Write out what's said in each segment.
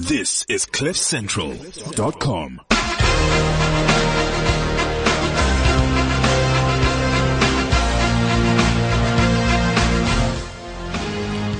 This is CliffCentral.com.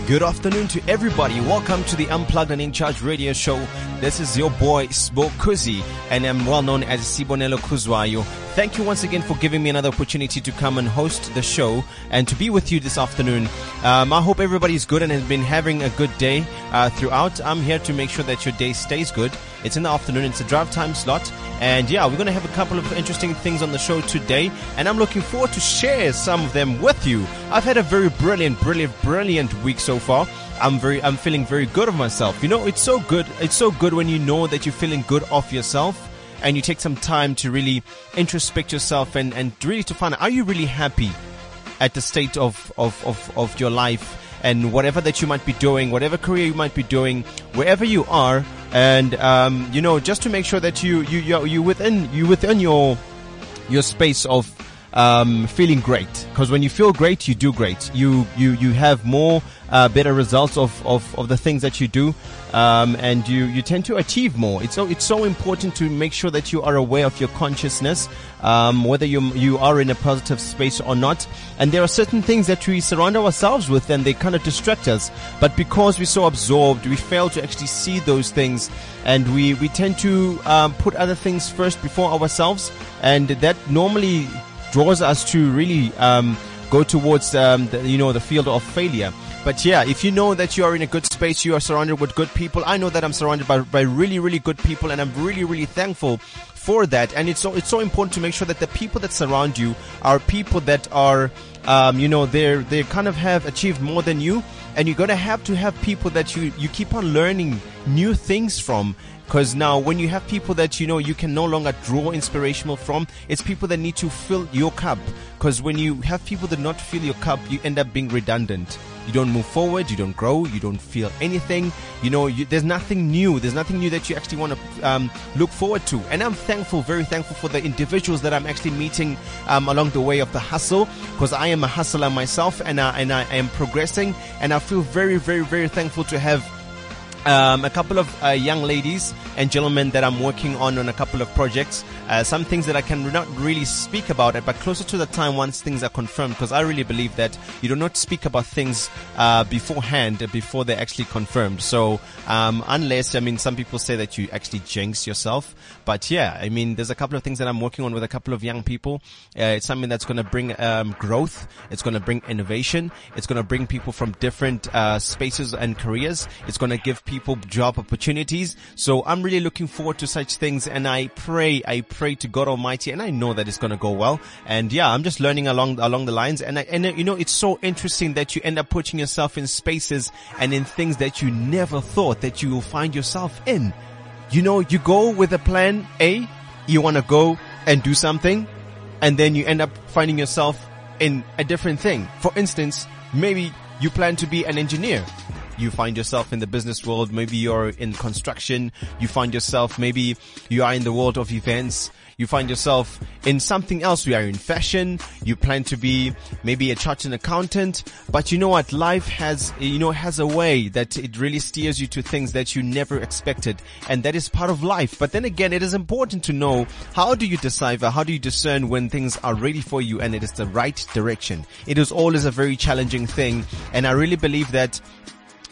Good afternoon to everybody. Welcome to the Unplugged and In Charge radio show. This is your boy Sbo Kuzi and I'm well known as Sibonelo Kuzwayo. Thank you once again for giving me another opportunity to come and host the show and to be with you this afternoon. Um, I hope everybody is good and has been having a good day uh, throughout. I'm here to make sure that your day stays good. It's in the afternoon. It's a drive time slot. And yeah, we're going to have a couple of interesting things on the show today. And I'm looking forward to share some of them with you. I've had a very brilliant, brilliant, brilliant week so far. I'm very, I'm feeling very good of myself. You know, it's so good. It's so good when you know that you're feeling good of yourself and you take some time to really introspect yourself and, and really to find out, are you really happy at the state of, of, of, of your life? and whatever that you might be doing, whatever career you might be doing, wherever you are, and um, you know, just to make sure that you you you you within you within your your space of um, feeling great. Because when you feel great, you do great. You you you have more uh, better results of, of, of the things that you do, um, and you you tend to achieve more. It's so it's so important to make sure that you are aware of your consciousness, um, whether you you are in a positive space or not. And there are certain things that we surround ourselves with, and they kind of distract us. But because we're so absorbed, we fail to actually see those things, and we we tend to um, put other things first before ourselves, and that normally draws us to really um, go towards um, the, you know the field of failure. But yeah, if you know that you are in a good space, you are surrounded with good people. I know that I'm surrounded by, by really, really good people and I'm really, really thankful for that. And it's so, it's so important to make sure that the people that surround you are people that are, um, you know, they're, they kind of have achieved more than you. And you're to have to have people that you, you keep on learning new things from because now, when you have people that you know you can no longer draw inspirational from, it's people that need to fill your cup. Because when you have people that not fill your cup, you end up being redundant. You don't move forward, you don't grow, you don't feel anything. You know, you, there's nothing new. There's nothing new that you actually want to um, look forward to. And I'm thankful, very thankful for the individuals that I'm actually meeting um, along the way of the hustle, because I am a hustler myself, and I, and I am progressing. And I feel very, very, very thankful to have um, a couple of uh, young ladies and gentlemen that I'm working on on a couple of projects. Uh, some things that I can not really speak about it, but closer to the time once things are confirmed, because I really believe that you do not speak about things uh, beforehand before they're actually confirmed. So um, unless I mean, some people say that you actually jinx yourself, but yeah, I mean, there's a couple of things that I'm working on with a couple of young people. Uh, it's something that's going to bring um, growth. It's going to bring innovation. It's going to bring people from different uh, spaces and careers. It's going to give people job opportunities. So I'm really looking forward to such things, and I pray, I pray to God Almighty, and I know that it's going to go well. And yeah, I'm just learning along along the lines, and I, and you know, it's so interesting that you end up putting yourself in spaces and in things that you never thought that you will find yourself in. You know, you go with a plan A, you want to go and do something, and then you end up finding yourself in a different thing. For instance, maybe you plan to be an engineer you find yourself in the business world, maybe you're in construction, you find yourself, maybe you are in the world of events, you find yourself in something else. We are in fashion. You plan to be maybe a chartered accountant, but you know what? Life has, you know, has a way that it really steers you to things that you never expected. And that is part of life. But then again, it is important to know how do you decipher, how do you discern when things are ready for you and it is the right direction. It is always a very challenging thing. And I really believe that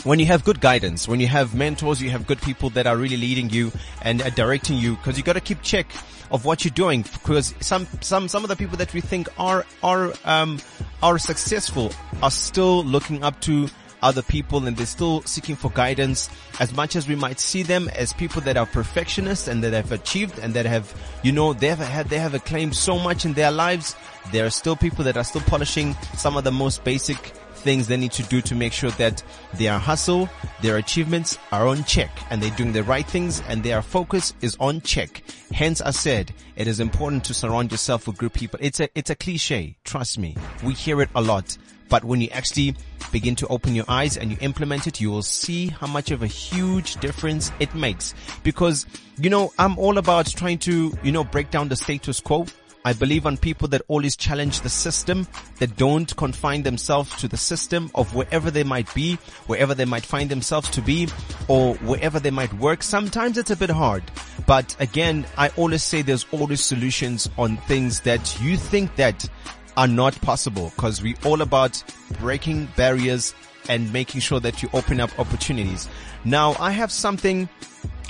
when you have good guidance, when you have mentors, you have good people that are really leading you and uh, directing you, because you got to keep check of what you're doing. Because some some some of the people that we think are are um are successful are still looking up to other people and they're still seeking for guidance as much as we might see them as people that are perfectionists and that have achieved and that have you know they have had they have acclaimed so much in their lives there are still people that are still polishing some of the most basic things they need to do to make sure that their hustle, their achievements are on check and they're doing the right things and their focus is on check. Hence I said it is important to surround yourself with good people. It's a, it's a cliche. Trust me. We hear it a lot. But when you actually begin to open your eyes and you implement it, you will see how much of a huge difference it makes. Because, you know, I'm all about trying to, you know, break down the status quo. I believe on people that always challenge the system, that don't confine themselves to the system of wherever they might be, wherever they might find themselves to be, or wherever they might work. Sometimes it's a bit hard, but again, I always say there's always solutions on things that you think that are not possible because we all about breaking barriers and making sure that you open up opportunities. Now I have something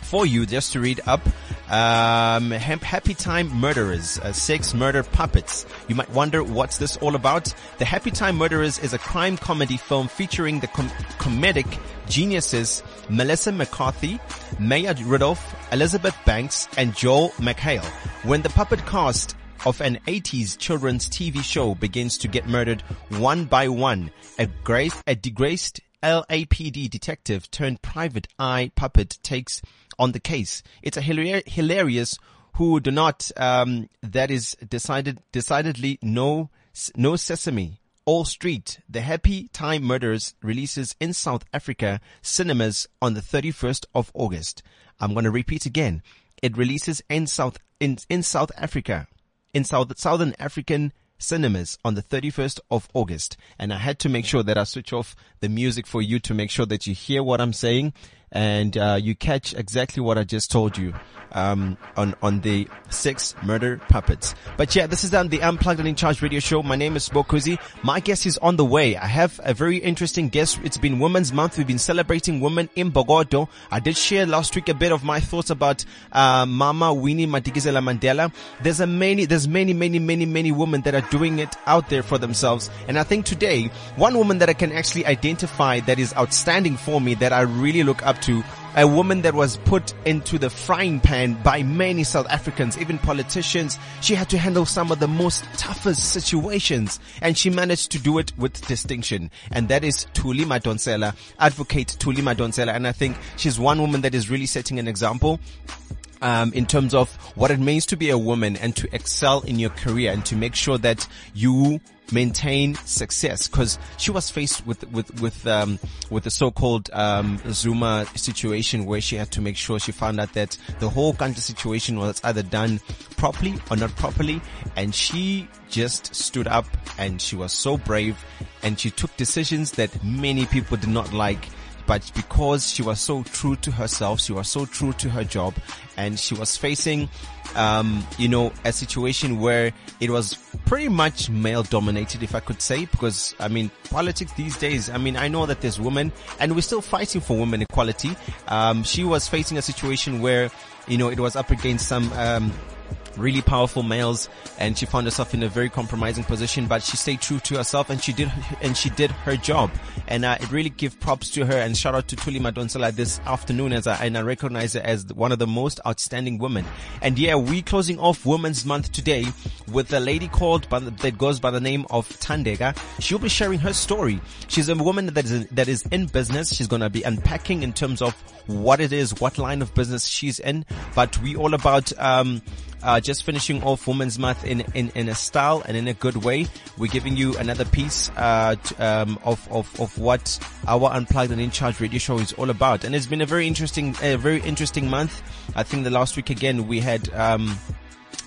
for you just to read up. Um, Happy Time Murderers, uh, six murder puppets. You might wonder what's this all about. The Happy Time Murderers is a crime comedy film featuring the com- comedic geniuses Melissa McCarthy, Maya Rudolph, Elizabeth Banks, and Joel McHale. When the puppet cast of an 80s children's TV show begins to get murdered one by one, a, grace, a disgraced LAPD detective turned private eye puppet takes on the case. It's a hilar- hilarious whodunit, um, that is decided, decidedly no, no sesame. All Street, The Happy Time Murders releases in South Africa cinemas on the 31st of August. I'm going to repeat again. It releases in South, in, in South Africa, in South, Southern African cinemas on the 31st of August. And I had to make sure that I switch off the music for you to make sure that you hear what I'm saying and uh, you catch exactly what I just told you um, on on the six murder puppets. But yeah, this is on the Unplugged and In Charge radio show. My name is Bokuzi. My guest is on the way. I have a very interesting guest. It's been Women's Month. We've been celebrating women in Bogodo. I did share last week a bit of my thoughts about uh, Mama Winnie Madikizela Mandela. There's a many, there's many, many, many, many women that are doing it out there for themselves. And I think today, one woman that I can actually identify that is outstanding for me that I really look up to a woman that was put into the frying pan by many South Africans, even politicians. She had to handle some of the most toughest situations and she managed to do it with distinction. And that is Thuli Madonsela, advocate Thuli Madonsela. And I think she's one woman that is really setting an example um, in terms of what it means to be a woman and to excel in your career and to make sure that you maintain success. Because she was faced with with with um with the so-called um Zuma situation where she had to make sure she found out that the whole country situation was either done properly or not properly. And she just stood up and she was so brave and she took decisions that many people did not like but because she was so true to herself, she was so true to her job, and she was facing, um, you know, a situation where it was pretty much male dominated, if I could say, because I mean, politics these days, I mean, I know that there's women, and we're still fighting for women equality. Um, she was facing a situation where, you know, it was up against some, um, really powerful males and she found herself in a very compromising position, but she stayed true to herself and she did, and she did her job. And I really give props to her and shout out to Thuli Madonsela this afternoon as I, and I recognize her as one of the most outstanding women. And yeah, we closing off Women's Month today with a lady called, by the, that goes by the name of Tandeka. She'll be sharing her story. She's a woman that is, that is in business. She's going to be unpacking in terms of what it is, what line of business she's in, but we all about, um, uh, just finishing off Women's Month in, in, in a style and in a good way. We're giving you another piece uh, um, of, of of what our Unplugged and In Charge radio show is all about. And it's been a very interesting, a very interesting month. I think the last week again we had. Um,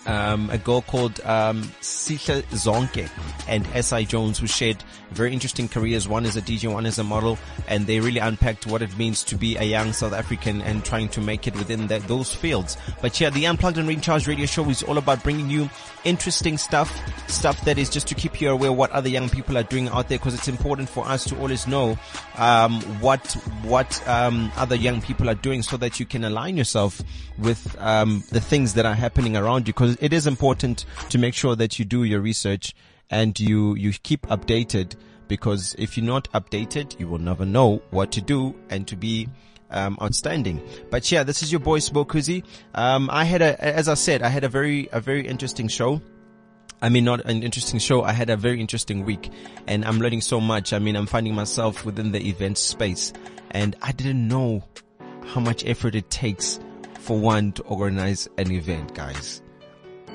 um, a girl called um, Sihle Zonke and S.I. Jones who shared very interesting careers. One is a DJ, one is a model, and they really unpacked what it means to be a young South African and trying to make it within those fields. But yeah, the Unplugged and Recharged radio show is all about bringing you interesting stuff, stuff that is just to keep you aware what other young people are doing out there because it's important for us to always know um, what what um, other young people are doing so that you can align yourself with um, the things that are happening around you because it is important to make sure that you do your research and you you keep updated because if you're not updated you will never know what to do and to be um, outstanding. But yeah, this is your boy Spokuzi. Um, I had a, as I said, I had a very, a very interesting show. I mean, not an interesting show. I had a very interesting week and I'm learning so much. I mean, I'm finding myself within the event space and I didn't know how much effort it takes for one to organize an event, guys.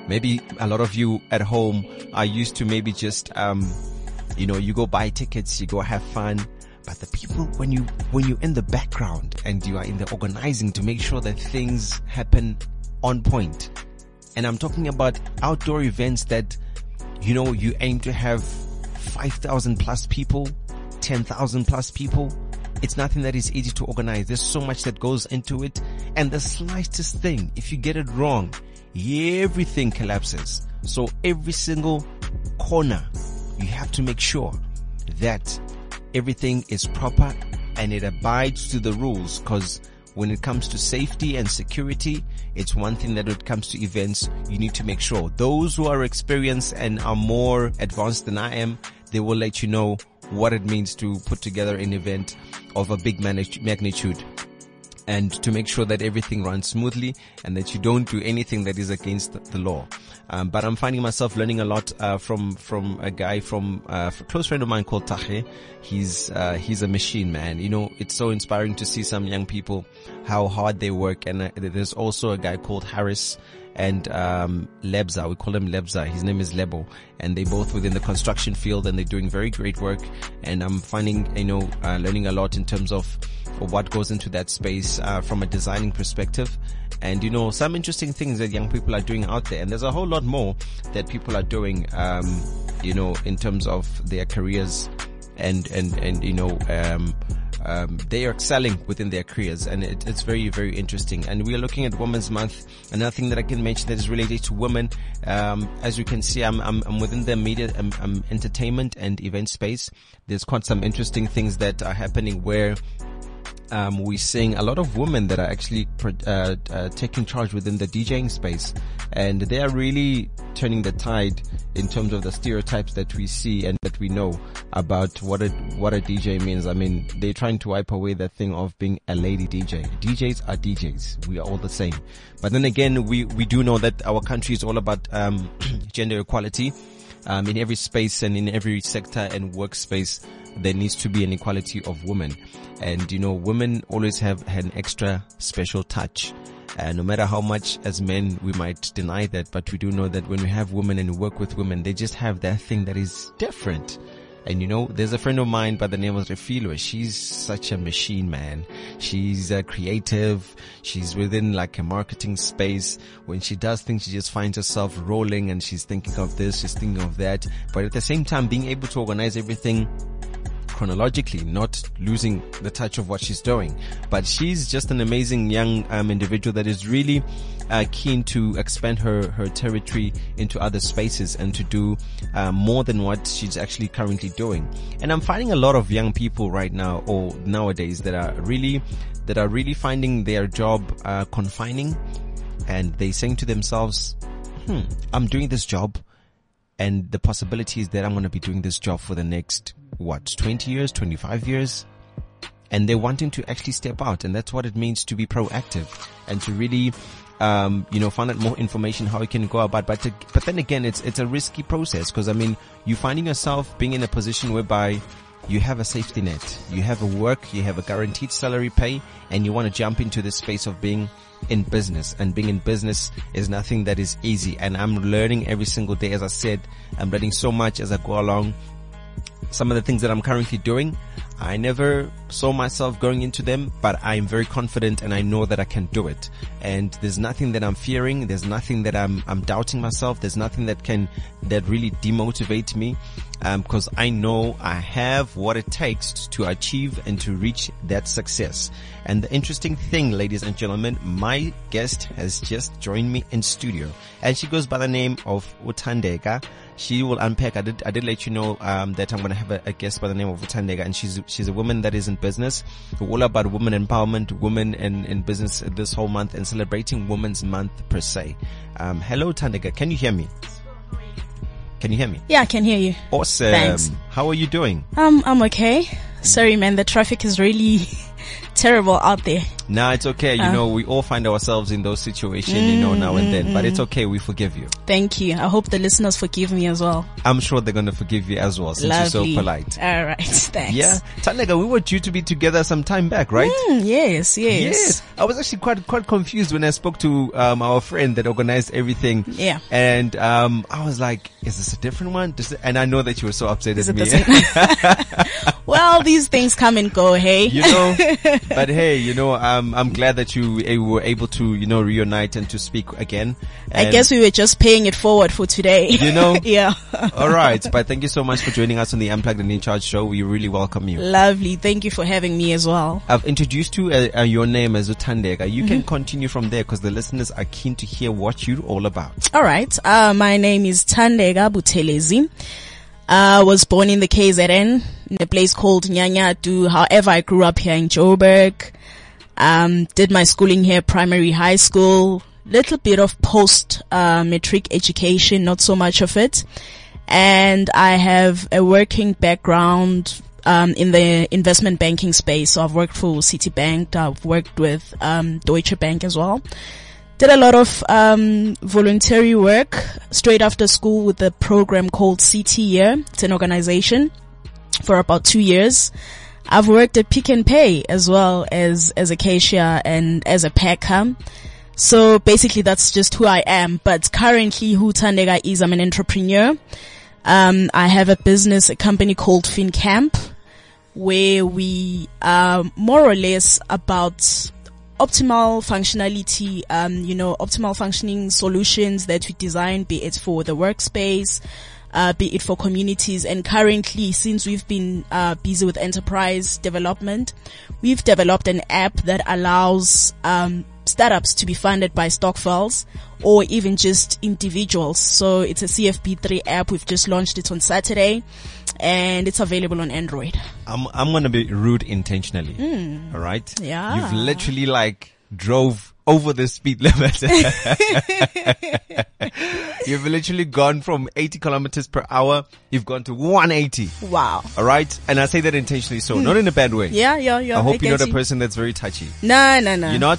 Maybe a lot of you at home are used to maybe just, um, you know, you go buy tickets, you go have fun, but the people when you when you're in the background and you are in the organizing to make sure that things happen on point And I'm talking about outdoor events that, you know, you aim to have 5,000 plus people, 10,000 plus people. It's nothing that is easy to organize. There's so much that goes into it. And the slightest thing, if you get it wrong, everything collapses. So every single corner, you have to make sure that everything is proper and it abides to the rules. Because when it comes to safety and security, it's one thing that when it comes to events, you need to make sure. Those who are experienced and are more advanced than I am, they will let you know what it means to put together an event of a big magnitude and to make sure that everything runs smoothly and that you don't do anything that is against the law. Um, but I'm finding myself learning a lot uh, from from a guy from uh, a close friend of mine called Tahe. He's uh, he's a machine man. You know, it's so inspiring to see some young people how hard they work. And uh, there's also a guy called Harris and um, Lebza. We call him Lebza. His name is Lebo, and they both within the construction field, and they're doing very great work. And I'm finding, you know, uh, learning a lot in terms of what goes into that space uh, from a designing perspective. And you know, some interesting things that young people are doing out there, and there's a whole lot more that people are doing. Um, you know, in terms of their careers, and and and you know. Um, um, they are excelling within their careers and it, it's very, very interesting. And we are looking at Women's Month. Another thing that I can mention that is related to women, um, as you can see, I'm, I'm, I'm within the media, um, um, entertainment and event space. There's quite some interesting things that are happening where um, we're seeing a lot of women that are actually uh, uh, taking charge within the DJing space, and they are really turning the tide in terms of the stereotypes that we see and that we know about what a what a DJ means. I mean, they're trying to wipe away that thing of being a lady DJ. DJs are DJs. We are all the same. But then again, we we do know that our country is all about um, gender equality. Um, in every space and in every sector and workspace, there needs to be an equality of women. And you know, women always have an extra special touch. And no matter how much as men we might deny that, but we do know that when we have women and work with women, they just have that thing that is different. And you know, there's a friend of mine by the name of Refilwe. She's such a machine, man. She's a creative. She's within like a marketing space. When she does things, she just finds herself rolling and she's thinking of this, she's thinking of that. But at the same time, being able to organize everything chronologically, not losing the touch of what she's doing. But she's just an amazing young um, individual that is really uh, keen to expand her her territory into other spaces and to do uh, more than what she's actually currently doing. And I'm finding a lot of young people right now or nowadays that are really that are really finding their job uh, confining, and they saying to themselves, "Hmm, I'm doing this job." And the possibility is that I'm going to be doing this job for the next what, 20 years, 25 years? And they're wanting to actually step out. And that's what it means to be proactive and to really, um, you know, find out more information how you can go about. But, to, but then again, it's, it's a risky process because I mean, you're finding yourself being in a position whereby you have a safety net, you have a work, you have a guaranteed salary pay, and you want to jump into the space of being in business. And being in business is nothing that is easy. And I'm learning every single day. As I said, I'm learning so much as I go along some of the things that I'm currently doing. I never saw myself going into them, but I'm very confident and I know that I can do it. And there's nothing that I'm fearing. There's nothing that I'm, I'm doubting myself. There's nothing that can, that really demotivate me. Um, cause I know I have what it takes to achieve and to reach that success. And the interesting thing, ladies and gentlemen, my guest has just joined me in studio and she goes by the name of Utandeka. She will unpack. I did, I did let you know, um, that I'm going to have a, a, guest by the name of Utandeka and she's, she's a woman that is in business. All about women empowerment, women in, in business this whole month and celebrating Women's Month per se. Um, hello Tandeka. Can you hear me? Can you hear me? Yeah, I can hear you. Awesome. Thanks. How are you doing? Um, I'm okay. Sorry, man. The traffic is really terrible out there. Nah, it's okay. You uh, know, we all find ourselves in those situations, mm, you know, now and then. Mm, but it's mm. okay. We forgive you. Thank you. I hope the listeners forgive me as well. I'm sure they're going to forgive you as well since Lovely. you're so polite. All right. Thanks. Yeah. Tandeka, we were due to be together some time back, right? Mm, yes, yes. Yes. I was actually quite, quite confused when I spoke to, um, our friend that organized everything. Yeah. And, um, I was like, is this a different one? And I know that you were so upset is at me. well, these things come and go, hey? You know, but hey, you know, um, I'm glad that you uh, were able to, you know, reunite and to speak again. I guess we were just paying it forward for today. You know? yeah. All right, but thank you so much for joining us on the Unplugged and In Charge show. We really welcome you. Lovely. Thank you for having me as well. I've introduced you uh, uh, your name as Utandeka. You Mm-hmm. can continue from there because the listeners are keen to hear what you're all about. All right. Uh, my name is Tandeka Buthelezi. I was born in the KZN in a place called Nyanyadu. However, I grew up here in Joburg. Um, did my schooling here, primary high school, little bit of post, uh, matric education, not so much of it. And I have a working background, um, in the investment banking space. So I've worked for Citibank. I've worked with, um, Deutsche Bank as well did a lot of um, voluntary work straight after school with a program called City Year. It's an organization for about two years. I've worked at Pick n Pay as well as as a cashier and as a packer. So basically, that's just who I am. But currently, who Tandeka is, I'm an entrepreneur. Um, I have a business, a company called FinCamp, where we are more or less about optimal functionality, um, you know, optimal functioning solutions that we design, be it for the workspace, uh, be it for communities. And currently, since we've been uh, busy with enterprise development, we've developed an app that allows um, startups to be funded by stokvels or even just individuals. So it's a CFP3 app. We've just launched it on Saturday and it's available on Android. I'm I'm gonna be rude intentionally. All right. Yeah. You've literally like drove over the speed limit. You've literally gone from 80 kilometers per hour. You've gone to 180. Wow. All right. And I say that intentionally, so not in a bad way. Yeah, yeah, yeah. I hope you're get not a person that's very touchy. No, no, no. You're not?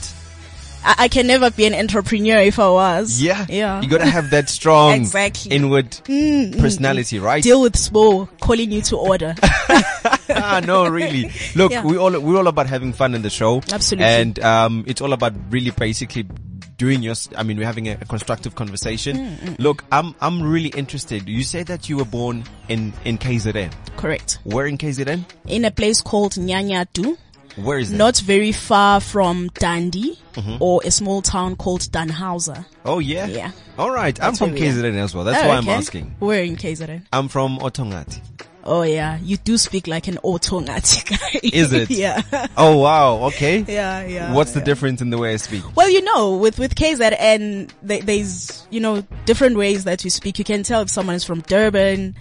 I, I can never be an entrepreneur if I was. Yeah. Yeah. You gotta have that strong Exactly. Mm, inward personality, right? Deal with small calling you to order. ah, no, really. Look, Yeah. we all we're all about having fun in the show. Absolutely. And um, it's all about really basically doing your. I mean, we're having a, a constructive conversation. Mm, Look, I'm I'm really interested. You say that you were born in in KZN. Correct. Where in KZN? In a place called Nyanyadu, Where is that? not very far from Dundee Mm-hmm. or a small town called Dannhauser. oh yeah. Yeah. All right. I'm from. KZN as well. That's Oh, why I'm asking. Where in KZN? I'm from Otongati. Oh yeah, you do speak like an Otongati guy. Is it? yeah. Oh wow. Okay. Yeah, yeah. What's the difference in the way I speak? Well, you know, with, with KZN, th- there's, you know, different ways that you speak. You can tell if someone is from Durban,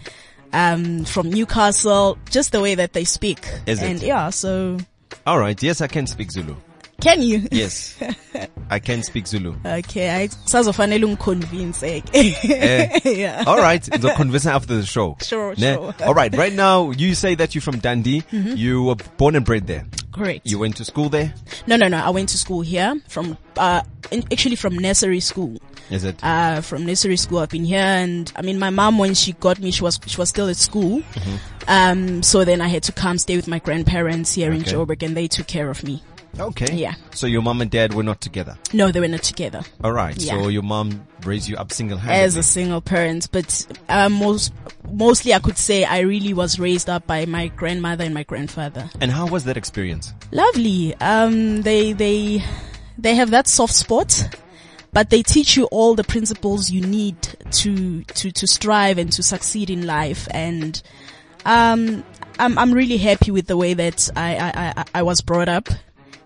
um, from Newcastle, just the way that they speak. Is it? and yeah, so, All right. Yes, I can speak Zulu. Can you? Yes, I can speak Zulu. Okay, I sazofanele ungiconvince. Eh. yeah. All right, the conversation after the show. Sure, Ne? sure. All right, right now you say that you're from Dundee. You were born and bred there. Correct. You went to school there. no, no, no. I went to school here from, uh, in, actually from nursery school. Is it? uh, from nursery school. I've been here and I mean, my mom, when she got me, she was, she was still at school. Mm-hmm. Um, so then I had to come stay with my grandparents here in Okay. Joburg and they took care of me. Okay. yeah. So your mom and dad were not together. No, they were not together All right. Yeah. So your mom raised you up single-handedly. as a single parent, but, uh, most, mostly I could say I really was raised up by my grandmother and my grandfather. and how was that experience? Lovely. Um, they, they, they have that soft spot, but they teach you all the principles you need to, to, to strive and to succeed in life. And, um, I'm, I'm really happy with the way that I, I, I, I was brought up.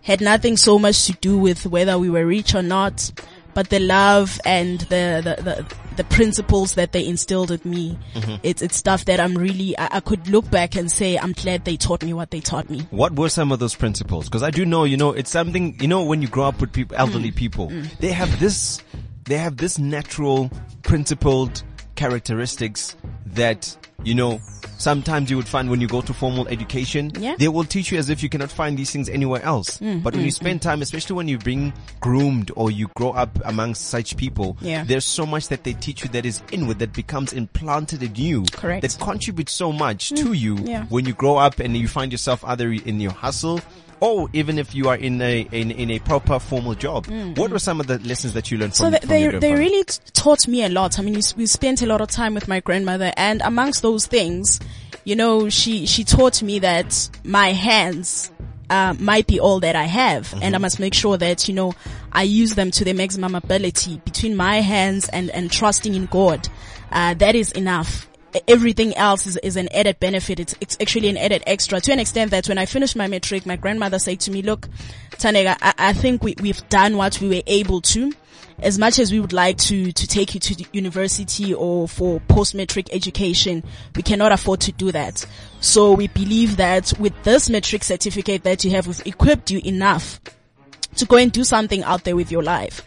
Had nothing so much to do with whether we were rich or not, but the love and the, the, the, the principles that they instilled in me. It's, it's stuff that I'm really, I, I could look back and say, I'm glad they taught me what they taught me. What were some of those principles? Because I do know, you know, it's something, you know, when you grow up with people, Mm. elderly people, they have this, they have this natural, principled characteristics that, you know, sometimes you would find when you go to formal education, Yeah. Mm, they will teach you as if you cannot find these things anywhere else. but when you spend time, especially when you're being groomed or you grow up amongst such people, Yeah. there's so much that they teach you that is inward, that becomes implanted in you. Correct. That contributes so much to you Mm, yeah. when you grow up and you find yourself either in your hustle or even if you are in a in, in a proper formal job. What were some of the lessons that you learned So from, they, from they, they really t- taught me a lot. I mean, we, spent a lot of time with my grandmother and amongst those things, you know, she, she taught me that my hands uh, might be all that I have, and I must make sure that you know I use them to their maximum ability between my hands and and trusting in God. Uh, that is enough. Everything else is, is an added benefit. It's, it's actually an added extra to an extent that when I finished my matric, my grandmother said to me, look, Tandeka, I, I think we, we've done what we were able to as much as we would like to to take you to university or for post-matric education, we cannot afford to do that. So we believe that with this metric certificate that you have, we've equipped you enough to go and do something out there with your life.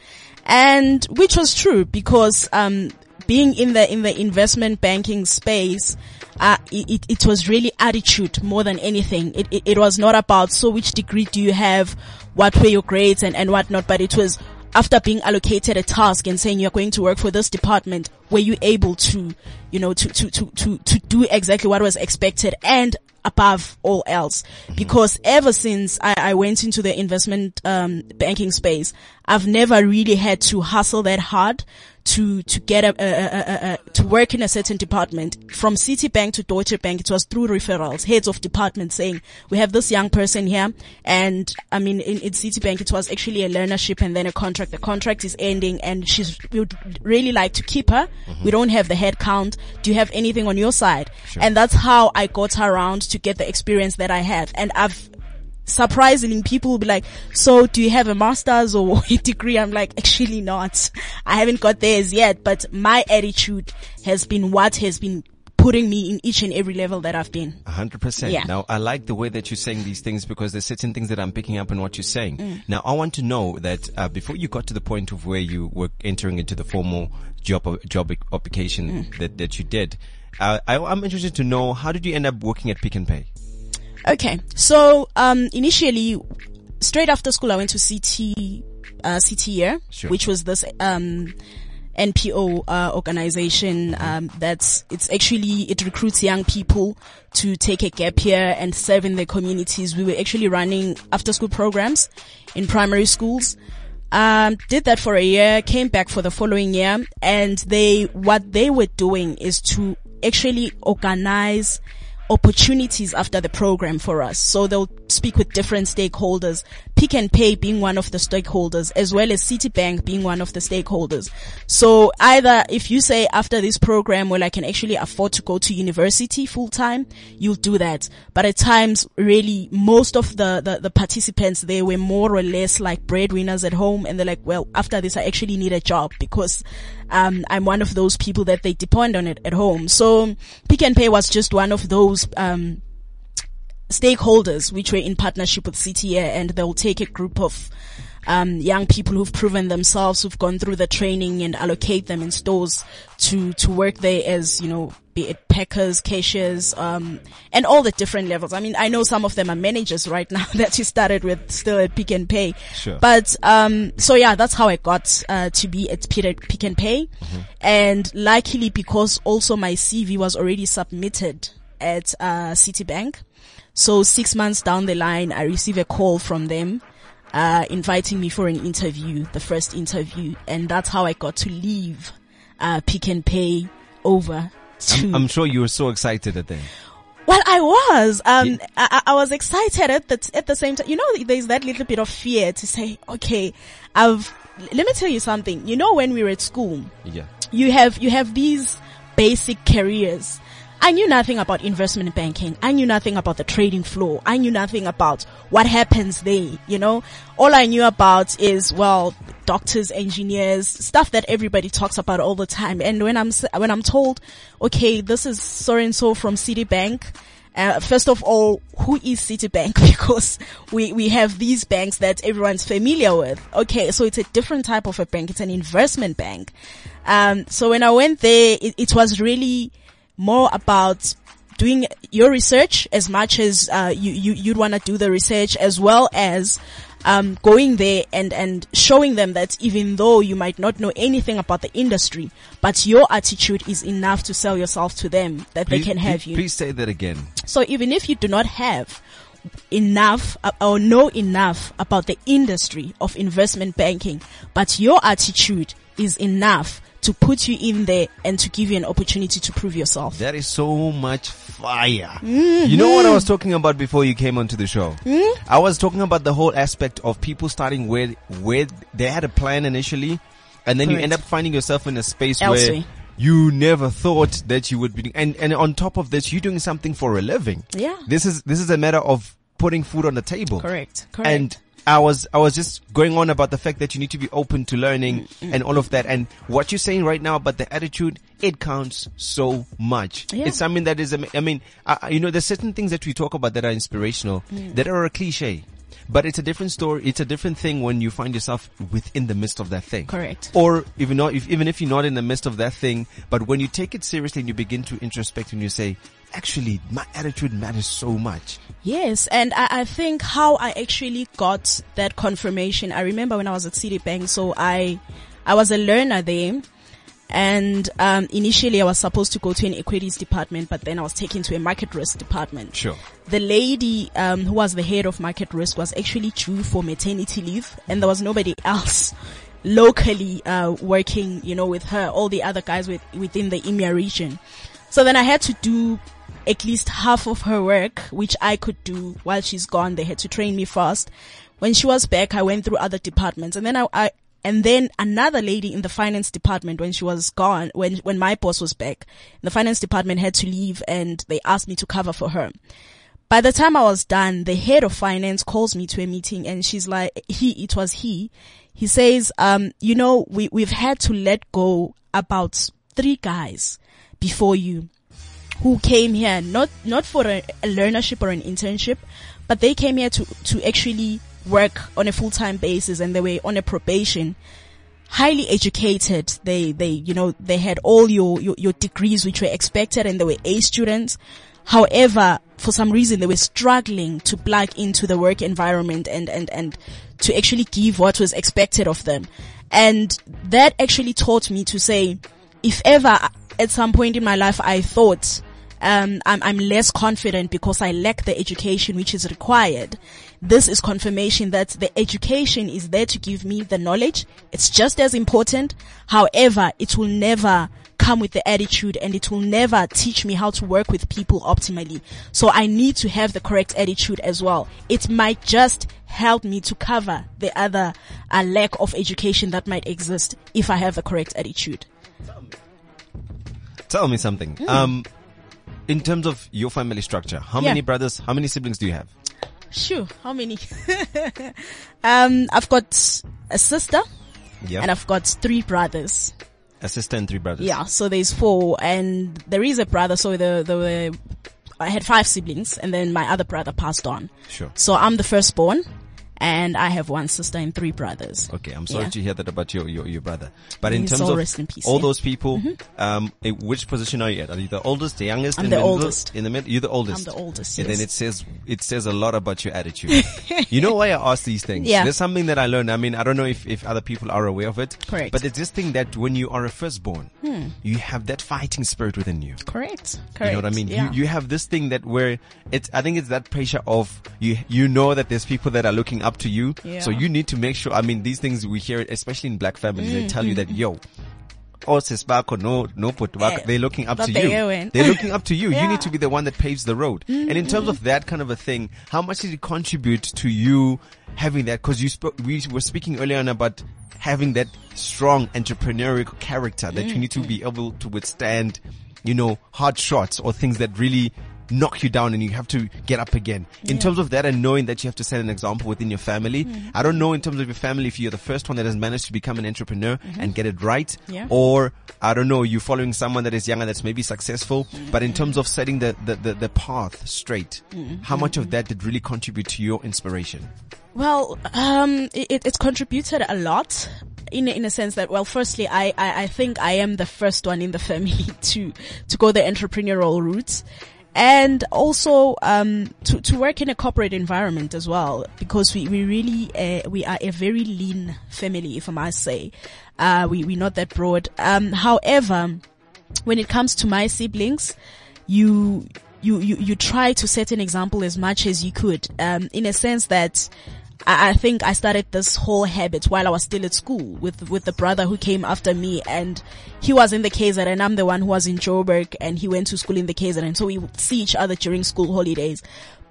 And which was true because um being in the in the investment banking space uh, it, it, was really attitude more than anything. It, it, it was not about, so which degree do you have? What were your grades and, and whatnot? But it was after being allocated a task and saying you're going to work for this department, were you able to, you know, to, to, to, to, to do exactly what was expected and above all else? Because ever since I, I went into the investment, um, banking space, I've never really had to hustle that hard to to get a, a, a, a, a to work in a certain department from Citibank to Deutsche Bank. It was through referrals, heads of department saying we have this young person here, and I mean in, in Citibank it was actually a learnership and then a contract. The contract is ending, and she's we would really like to keep her. Mm-hmm. We don't have the head count. Do you have anything on your side? And that's how I got around to get the experience that I have, and I've surprisingly people will be like, so do you have a master's or a degree? I'm like, actually not. I haven't got theirs yet, but my attitude has been what has been putting me in each and every level that I've been. hundred percent. Yeah. Now I like the way that you're saying these things because there's certain things that I'm picking up in what you're saying. Mm. Now I want to know that uh, before you got to the point of where you were entering into the formal job job application Mm. that that you did, uh, I, I'm interested to know how did you end up working at Pick n Pay? Okay. So, um, initially, straight after school, I went to City, uh, City Year, Sure. which was this, um, NPO, uh, organization, um, that's, it's actually, it recruits young people to take a gap year and serve in their communities. We were actually running after school programs in primary schools. Um, did that for a year, came back for the following year, and they, what they were doing is to actually organize opportunities after the program for us. So they'll speak with different stakeholders, Pick n Pay being one of the stakeholders, as well as Citibank being one of the stakeholders. So either if you say after this program, well, I can actually afford to go to university full time, you'll do that. But at times, really, most of the, the, the participants, they were more or less like breadwinners at home and they're like, well, after this, I actually need a job because um, I'm one of those people that they depend on it at home. So Pick and Pay was just one of those, um, stakeholders which were in partnership with CTA and they'll take a group of um, young people who've proven themselves, who've gone through the training and allocate them in stores to, to work there as, you know, be it packers, cashiers, um, and all the different levels. I mean, I know some of them are managers right now that you started with still at Pick n Pay. Sure. But, um, so yeah, that's how I got, uh, to be at Pick n Pay. And luckily because also my CV was already submitted at, uh, Citibank. So six months down the line, I receive a call from them, uh, inviting me for an interview, the first interview. And that's how I got to leave, uh, Pick n Pay over to, I'm sure you were so excited at that. well, I was. Um, I, I I was excited at the at the same time. You know, there's that little bit of fear to say, okay, I've. Let me tell you something. You know, when we were at school, Yeah. you have you have these basic careers. I knew nothing about investment banking. I knew nothing about the trading floor. I knew nothing about what happens there. You know, all I knew about is well, doctors, engineers, stuff that everybody talks about all the time. And when I'm when I'm told, okay, this is so and so from Citibank. Uh, first of all, who is Citibank? Because we, we have these banks that everyone's familiar with. Okay, so it's a different type of a bank. It's an investment bank. Um, so when I went there, it, it was really more about doing your research as much as uh, you, you you'd want to do the research as well as um, going there and and showing them that even though you might not know anything about the industry, but your attitude is enough to sell yourself to them that Please- they can have you. Please say that again. So even if you do not have enough uh, or know enough about the industry of investment banking, but your attitude is enough to put you in there and to give you an opportunity to prove yourself. That is so much fire. Mm-hmm. You know what I was talking about before you came onto the show? Mm-hmm. I was talking about the whole aspect of people starting where, where they had a plan initially and then you end up finding yourself in a space Elsewhere. where you never thought that you would be, and, and on top of this, you're doing something for a living. Yeah. This is, this is a matter of putting food on the table. Correct. Correct. And I was, I was just going on about the fact that you need to be open to learning Mm, and all of that. And what you're saying right now about the attitude, it counts so much. Yeah. It's something that is, I mean, uh, you know, there's certain things that we talk about that are inspirational, Mm. that are a cliche. But it's a different story. It's a different thing when you find yourself within the midst of that thing. Correct. Or even not, if, even if you're not in the midst of that thing, but when you take it seriously and you begin to introspect and you say, actually, my attitude matters so much. Yes, and I, I think how I actually got that confirmation. I remember when I was at Citibank, so I, I was a learner there, and um, initially I was supposed to go to an equities department, but then I was taken to a market risk department. Sure. The lady um, who was the head of market risk was actually due for maternity leave, and there was nobody else locally uh, working, you know, with her. All the other guys with, within the EMEA region. So then I had to do at least half of her work, which I could do while she's gone. They had to train me first. When she was back, I went through other departments and then I, I and then another lady in the finance department when she was gone, when, when my boss was back, the finance department had to leave and they asked me to cover for her. By the time I was done, the head of finance calls me to a meeting and she's like, he, it was he. He says, um, you know, we, we've had to let go about three guys before you who came here not, not for a, a learnership or an internship, but they came here to, to actually work on a full-time basis and they were on a probation highly educated. They, they, you know, they had all your, your, your degrees which were expected and they were A students. However, for some reason they were struggling to plug into the work environment and, and, and to actually give what was expected of them. And that actually taught me to say, if ever at some point in my life I thought, um, I'm, I'm less confident because I lack the education which is required. This is confirmation that the education is there to give me the knowledge. It's just as important. However, it will never come with the attitude and it will never teach me how to work with people optimally. So I need to have the correct attitude as well. It might just help me to cover the other uh, lack of education that might exist if I have the correct attitude. Tell me something. Um, in terms of your family structure, how Yeah. many brothers, how many siblings do you have? Sure. How many? um, I've got a sister Yeah. and I've got three brothers. a sister and three brothers. Yeah. So there's four and there is a brother. So the, the, I had five siblings and then my other brother passed on. Sure. So I'm the firstborn and I have one sister and three brothers. Okay, I'm sorry Yeah. to hear that about your, your, your brother. But in His terms of rest in peace, all yeah. Mm-hmm. those people, um, in which position are you at? Are you the oldest, the youngest? I'm in the middle? oldest. In the middle, you're the oldest. I'm the oldest, And then it says it says a lot about your attitude. you know why I ask these things? Yeah. There's something that I learned. I mean, I don't know if if other people are aware of it. Correct. Hmm. But it's this thing that when you are a firstborn, you have that fighting spirit within you. Correct. Correct. You know what I mean? Yeah. You you have this thing that where it's I think it's that pressure of you you know that there's people that are looking up to you. Yeah. So you need to make sure I mean these things we hear especially in black families, they tell you that yo Oh, or no, no, put Mm-hmm. Eh, they're looking up but to they you. They're looking up to you. You Yeah. Mm-hmm. need to be the one that paves the road. And in terms of that kind of a thing, how much did it contribute to you having that? Cause you spoke, we were speaking earlier on about having that strong entrepreneurial character that you need to Mm-hmm. be able to withstand, you know, hard shots or things that really knock you down and you have to get up again. In terms of that and knowing that you have to set an example within your family, Mm-hmm. I don't know in terms of your family if you're the first one that has managed to become an entrepreneur and get it right Mm-hmm. Yeah. or I don't know, you're following someone that is younger that's maybe successful, but in terms of setting the, the, the, the path straight, how much of that did really contribute to your inspiration? Well, um, it, it's contributed a lot in a- in a sense that well, firstly, I, I I think I am the first one in the family to to go the entrepreneurial route. And also, um, to, to work in a corporate environment as well, because we, we really, uh, we are a very lean family, if I must say. Uh, we, we're not that broad. Um, however, when it comes to my siblings, you, you, you, you try to set an example as much as you could, um, in a sense that I, think I started this whole habit while I was still at school with, with the brother who came after me and he was in the KZN and I'm the one who was in Joburg and he went to school in the KZN and so we see each other during school holidays.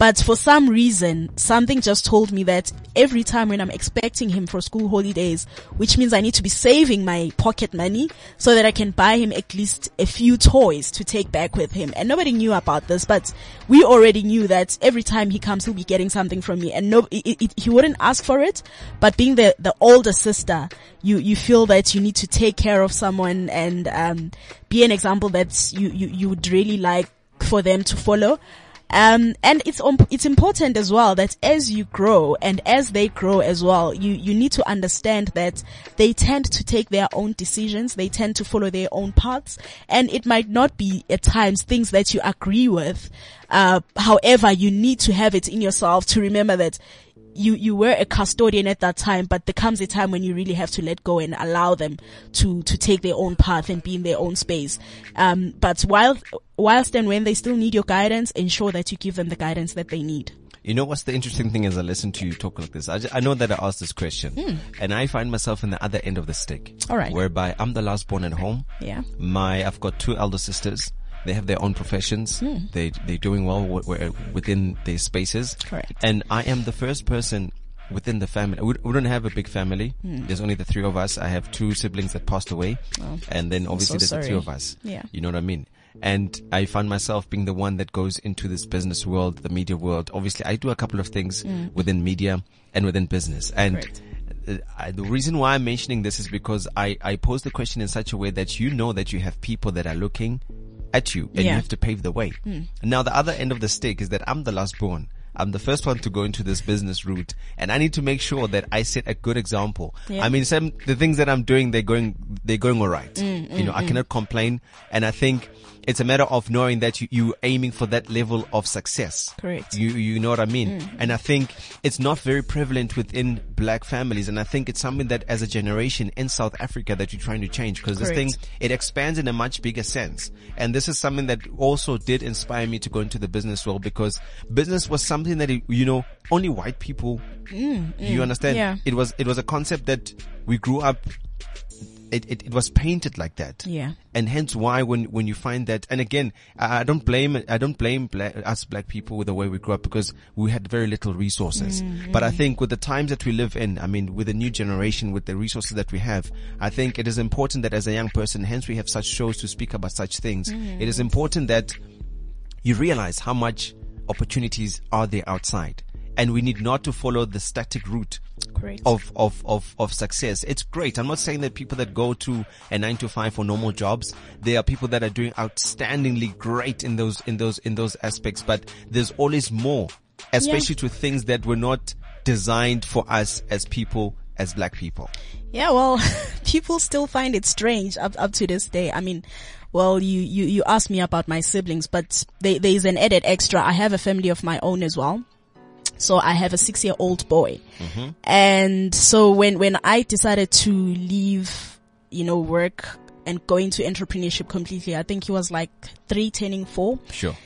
But for some reason, something just told me that every time when I'm expecting him for school holidays, which means I need to be saving my pocket money so that I can buy him at least a few toys to take back with him. And nobody knew about this, but we already knew that every time he comes, he'll be getting something from me and no, it, it, he wouldn't ask for it, but being the, the older sister, you, you feel that you need to take care of someone and, um, be an example that you, you, you would really like for them to follow. Um, and it's um, it's important as well that as you grow and as they grow as well, you you need to understand that they tend to take their own decisions, they tend to follow their own paths, and it might not be at times things that you agree with. Uh, however, you need to have it in yourself to remember that you, you were a custodian at that time, but there comes a time when you really have to let go and allow them to, to take their own path and be in their own space. Um, but while, whilst and when they still need your guidance, ensure that you give them the guidance that they need. You know what's the interesting thing as I listen to you talk like this? I, just, I know that I asked this question Hmm. and I find myself in the other end of the stick. All right. Whereby I'm the last born at home. Yeah. My, I've got two elder sisters. They have their own professions. Hmm. They, they're doing well w- within their spaces. Correct. And I am the first person within the family. We, we don't have a big family. Hmm. There's only the three of us. I have two siblings that passed away. and then obviously so there's the three of us. Yeah. You know what I mean? And I find myself being the one that goes into this business world, the media world. Obviously, I do a couple of things within media and within business. And Mm. Correct. uh, I, the reason why I'm mentioning this is because I, I pose the question in such a way that you know that you have people that are looking at you and you Yeah. Hmm. have to pave the way. Now, the other end of the stick is that I'm the last born. I'm the first one to go into this business route and I need to make sure that I set a good example. Yeah. I mean, some, the things that I'm doing, they're going, they're going alright. Mm, you know, I cannot complain. And I think it's a matter of knowing that you, you aiming for that level of success. Correct. You, you know what I mean? Mm. And I think it's not very prevalent within black families. And I think it's something that as a generation in South Africa that you're trying to change because this thing, it expands in a much bigger sense. And this is something that also did inspire me to go into the business world because business was something that, it, you know, only white people, mm, mm, you understand? Mm, yeah. It was, it was a concept that we grew up it, it, it was painted like that. Yeah. And hence why when, when you find that, and again, I, I don't blame, I don't blame black, us black people with the way we grew up because we had very little resources. Mm, but I think with the times that we live in, I mean, with the new generation, with the resources that we have, I think it is important that as a young person, hence we have such shows to speak about such things. It is important that you realize how much opportunities are there outside. And we need not to follow the static route Correct. of, of, of, of success. It's great. I'm not saying that people that go to a nine to five for normal jobs, there are people that are doing outstandingly great in those, in those, in those aspects, but there's always more, especially to things that were not designed for us as people, as black people. Yeah, well, people still find it strange up up to this day. I mean, well, you you you asked me about my siblings, but they, there is an added extra. I have a family of my own as well. So I have a six year old boy. Mm-hmm. And so when, when I decided to leave, you know, work and go into entrepreneurship completely, I think he was like three turning four. Sure.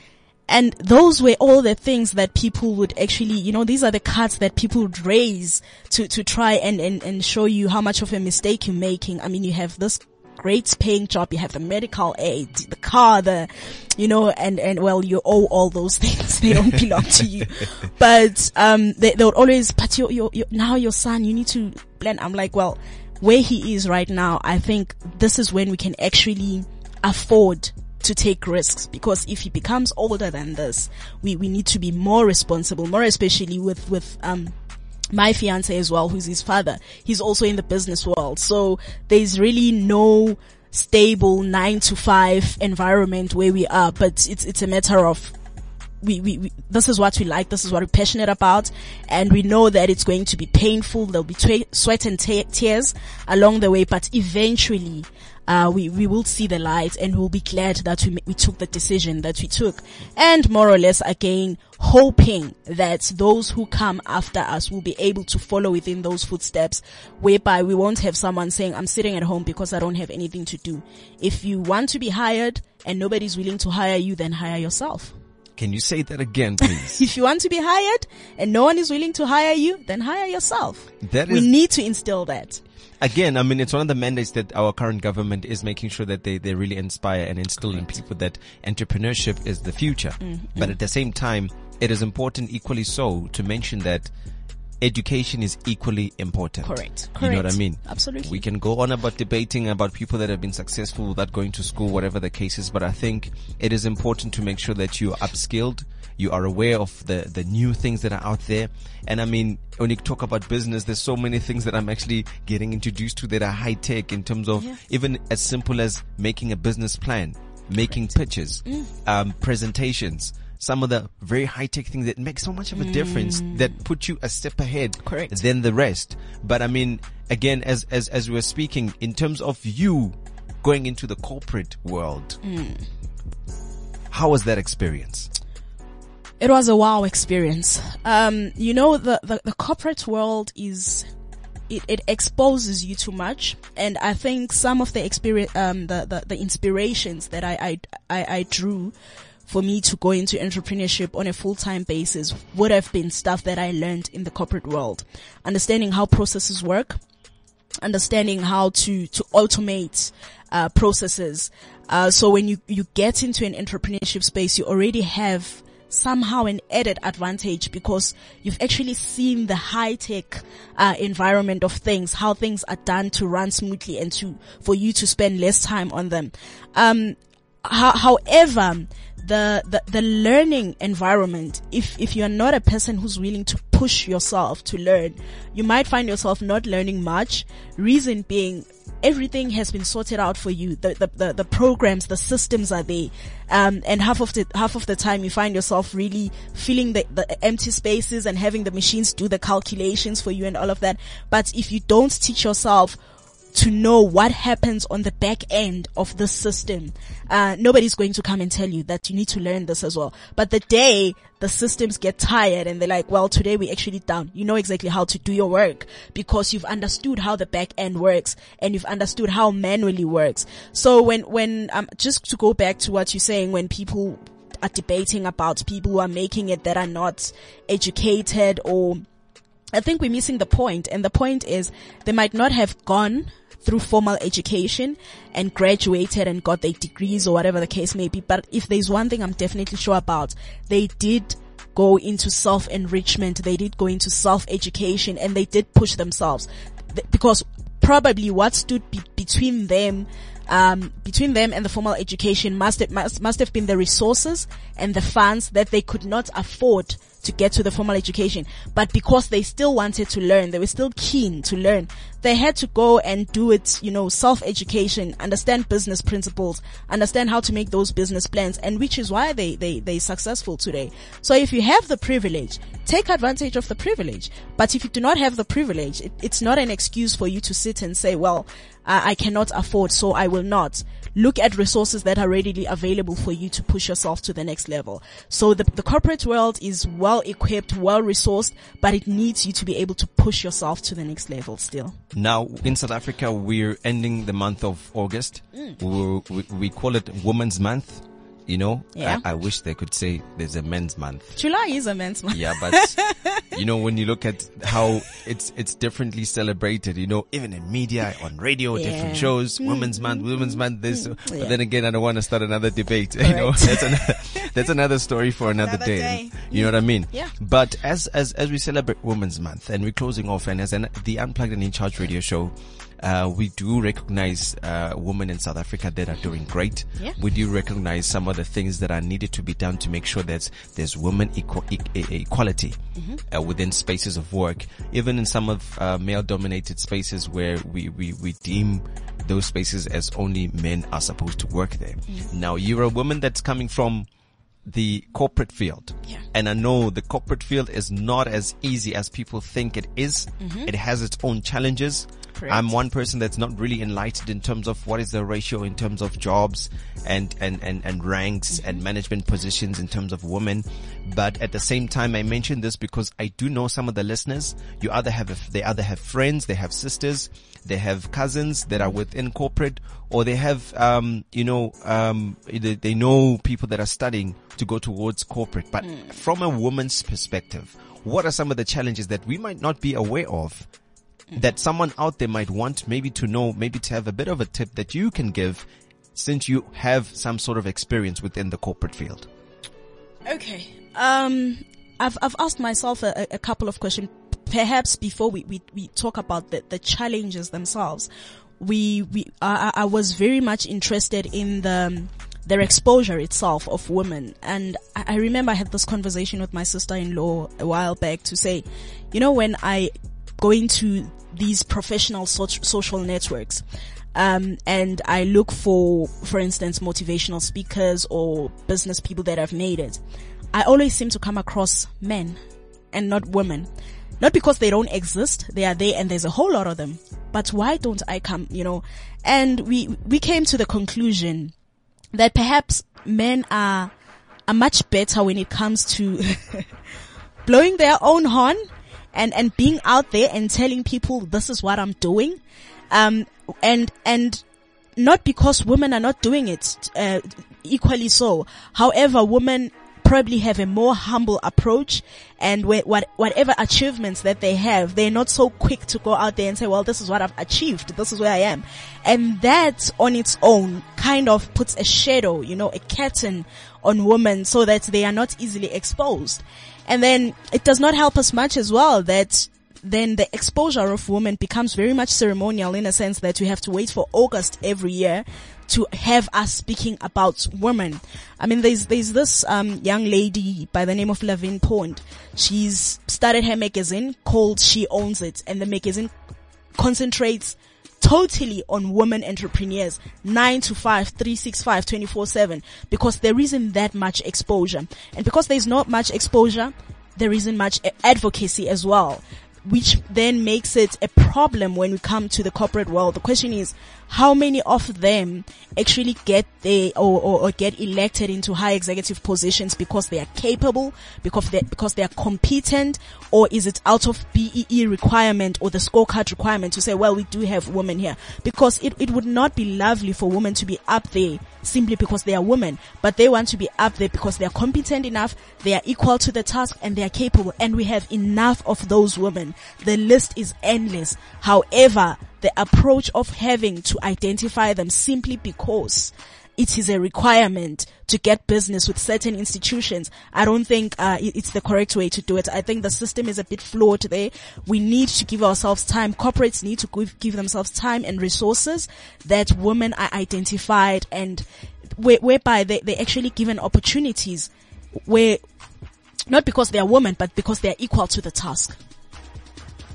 And those were all the things that people would actually, you know, these are the cards that people would raise to, to try and, and, and show you how much of a mistake you're making. I mean, you have this great paying job, you have the medical aid, the car, the, you know, and, and well, you owe all those things. They don't belong to you. But, um, they, they would always, but your, your, your, now your son, you need to plan. I'm like, well, where he is right now, I think this is when we can actually afford to take risks because if he becomes older than this, we, we need to be more responsible, more especially with, with, um, my fiance as well, who's his father. He's also in the business world. So there's really no stable nine to five environment where we are, but it's, it's a matter of we, we, we, this is what we like, this is what we're passionate about, and we know that it's going to be painful, there'll be sweat and te- tears along the way, but eventually, uh, we, we will see the light and we'll be glad that we, we took the decision that we took. And more or less again, hoping that those who come after us will be able to follow within those footsteps, whereby we won't have someone saying, I'm sitting at home because I don't have anything to do. If you want to be hired and nobody's willing to hire you, then hire yourself. Can you say that again, please? If you want to be hired and no one is willing to hire you, then hire yourself. That we need to instill that. Again, I mean, it's one of the mandates that our current government is making sure that they, they really inspire and instill in people that entrepreneurship is the future. Mm-hmm. But at the same time, it is important equally so to mention that education is equally important. Correct. You know what I mean? Absolutely. We can go on about debating about people that have been successful without going to school, whatever the case is, but I think it is important to make sure that you are upskilled, you are aware of the, the new things that are out there. And I mean, when you talk about business, there's so many things that I'm actually getting introduced to that are high tech in terms of Yeah. even as simple as making a business plan, making pitches, Mm. um, presentations. Some of the very high tech things that make so much of a difference that put you a step ahead Mm. Correct. than the rest. But I mean, again, as, as, as we were speaking, in terms of you going into the corporate world, Mm. how was that experience? It was a wow experience. Um, you know, the, the, the corporate world is, it, it exposes you too much. And I think some of the experience, um, the, the, the inspirations that I, I, I, I drew for me to go into entrepreneurship on a full-time basis would have been stuff that I learned in the corporate world. Understanding how processes work, understanding how to to automate uh, processes. Uh, so when you you get into an entrepreneurship space, you already have somehow an added advantage because you've actually seen the high tech uh, environment of things, how things are done to run smoothly and to for you to spend less time on them. Um, ho- however, the, the, the learning environment, if, if you're not a person who's willing to push yourself to learn, you might find yourself not learning much. Reason being, everything has been sorted out for you. The, the, the, the programs, the systems are there. Um, and half of the, half of the time you find yourself really filling the, the empty spaces and having the machines do the calculations for you and all of that. But if you don't teach yourself to know what happens on the back end of the system. Uh, nobody's going to come and tell you that you need to learn this as well. But the day the systems get tired and they're like, well, today we actually down, you know exactly how to do your work because you've understood how the back end works and you've understood how manually works. So when, when, um, just to go back to what you're saying, when people are debating about people who are making it that are not educated or I think we're missing the point. point, and the point is they might not have gone through formal education and graduated and got their degrees or whatever the case may be. But if there's one thing I'm definitely sure about, they did go into self-enrichment, they did go into self-education, and they did push themselves. Because probably what stood be- between them um, between them and the formal education must have, must, must have been the resources and the funds that they could not afford to get to the formal education. But because they still wanted to learn, they were still keen to learn, they had to go and do it, you know, self-education, understand business principles, understand how to make those business plans, and which is why they, they, they successful today. So if you have the privilege, take advantage of the privilege. But if you do not have the privilege, it, it's not an excuse for you to sit and say, well, uh, I cannot afford, so I will not. Look at resources that are readily available for you to push yourself to the next level. So the, the corporate world is well equipped, well resourced, but it needs you to be able to push yourself to the next level still. Now, in South Africa, we're ending the month of August. We, we, we call it Women's Month. You know, Yeah. I, I wish they could say there's a men's month. July is a men's month. Yeah, but you know, when you look at how it's it's differently celebrated, you know, even in media, on radio, Yeah. different shows, mm. Women's Month, Women's Month, this. Mm. But Yeah. then again, I don't want to start another debate. You know, that's another that's another story for another, Another day. day. You know what I mean? Yeah. But as as as we celebrate Women's Month and we're closing off, and as an, the Unplugged and In Charge radio show. Uh, we do recognize uh, women in South Africa that are doing great. Yeah. We do recognize some of the things that are needed to be done to make sure that there's women equal, e- equality uh, within spaces of work, even in some of uh, male-dominated spaces where we, we, we deem those spaces as only men are supposed to work there. Now, you're a woman that's coming from the corporate field. Yeah. And I know the corporate field is not as easy as people think it is. Mm-hmm. It has its own challenges. Correct. I'm one person that's not really enlightened in terms of what is the ratio in terms of jobs and, and, and, and ranks and management positions in terms of women. But at the same time, I mention this because I do know some of the listeners. You either have, a, they either have friends, they have sisters, they have cousins that are within corporate or they have, um, you know, um, they, they know people that are studying to go towards corporate. But from a woman's perspective, what are some of the challenges that we might not be aware of that someone out there might want maybe to know, maybe to have a bit of a tip that you can give since you have some sort of experience within the corporate field? Okay. Um, I've, I've asked myself a, a couple of questions. Perhaps before we, we, we talk about the, the challenges themselves, we, we, I, I was very much interested in the, their exposure itself of women. And I, I remember I had this conversation with my sister-in-law a while back to say, you know, when I go to these professional so- social networks, um, and I look for, for instance, motivational speakers or business people that have made it. I always seem to come across men and not women. Not because they don't exist, they are there and there's a whole lot of them. But why don't I come, you know? And we, we came to the conclusion that perhaps men are, are much better when it comes to blowing their own horn and, and being out there and telling people this is what I'm doing. Um, and, and not because women are not doing it, uh, equally so. However, women probably have a more humble approach and wh- what, whatever achievements that they have, they're not so quick to go out there and say, well, this is what I've achieved. This is where I am. And that on its own kind of puts a shadow, you know, a curtain on women so that they are not easily exposed. And then it does not help us much as well that then the exposure of women becomes very much ceremonial in a sense that we have to wait for August every year to have us speaking about women. I mean, there's, there's this, um, young lady by the name of Lavin Pond. She's started her magazine called She Owns It and the magazine concentrates totally on women entrepreneurs 9 to 5 365 24 7 because there isn't that much exposure and because there's not much exposure there isn't much advocacy as well which then makes it a problem when we come to the corporate world. The question is, how many of them actually get there or, or, or, get elected into high executive positions because they are capable, because they because they are competent, or is it out of BEE requirement or the scorecard requirement to say, well, we do have women here? Because it, it would not be lovely for women to be up there simply because they are women, but they want to be up there because they are competent enough, they are equal to the task, and they are capable, and we have enough of those women. The list is endless. However, the approach of having to identify them simply because it is a requirement to get business with certain institutions. I don't think uh, it's the correct way to do it. I think the system is a bit flawed there. We need to give ourselves time. Corporates need to give, give themselves time and resources that women are identified and where, whereby they, they're actually given opportunities where not because they are women, but because they are equal to the task.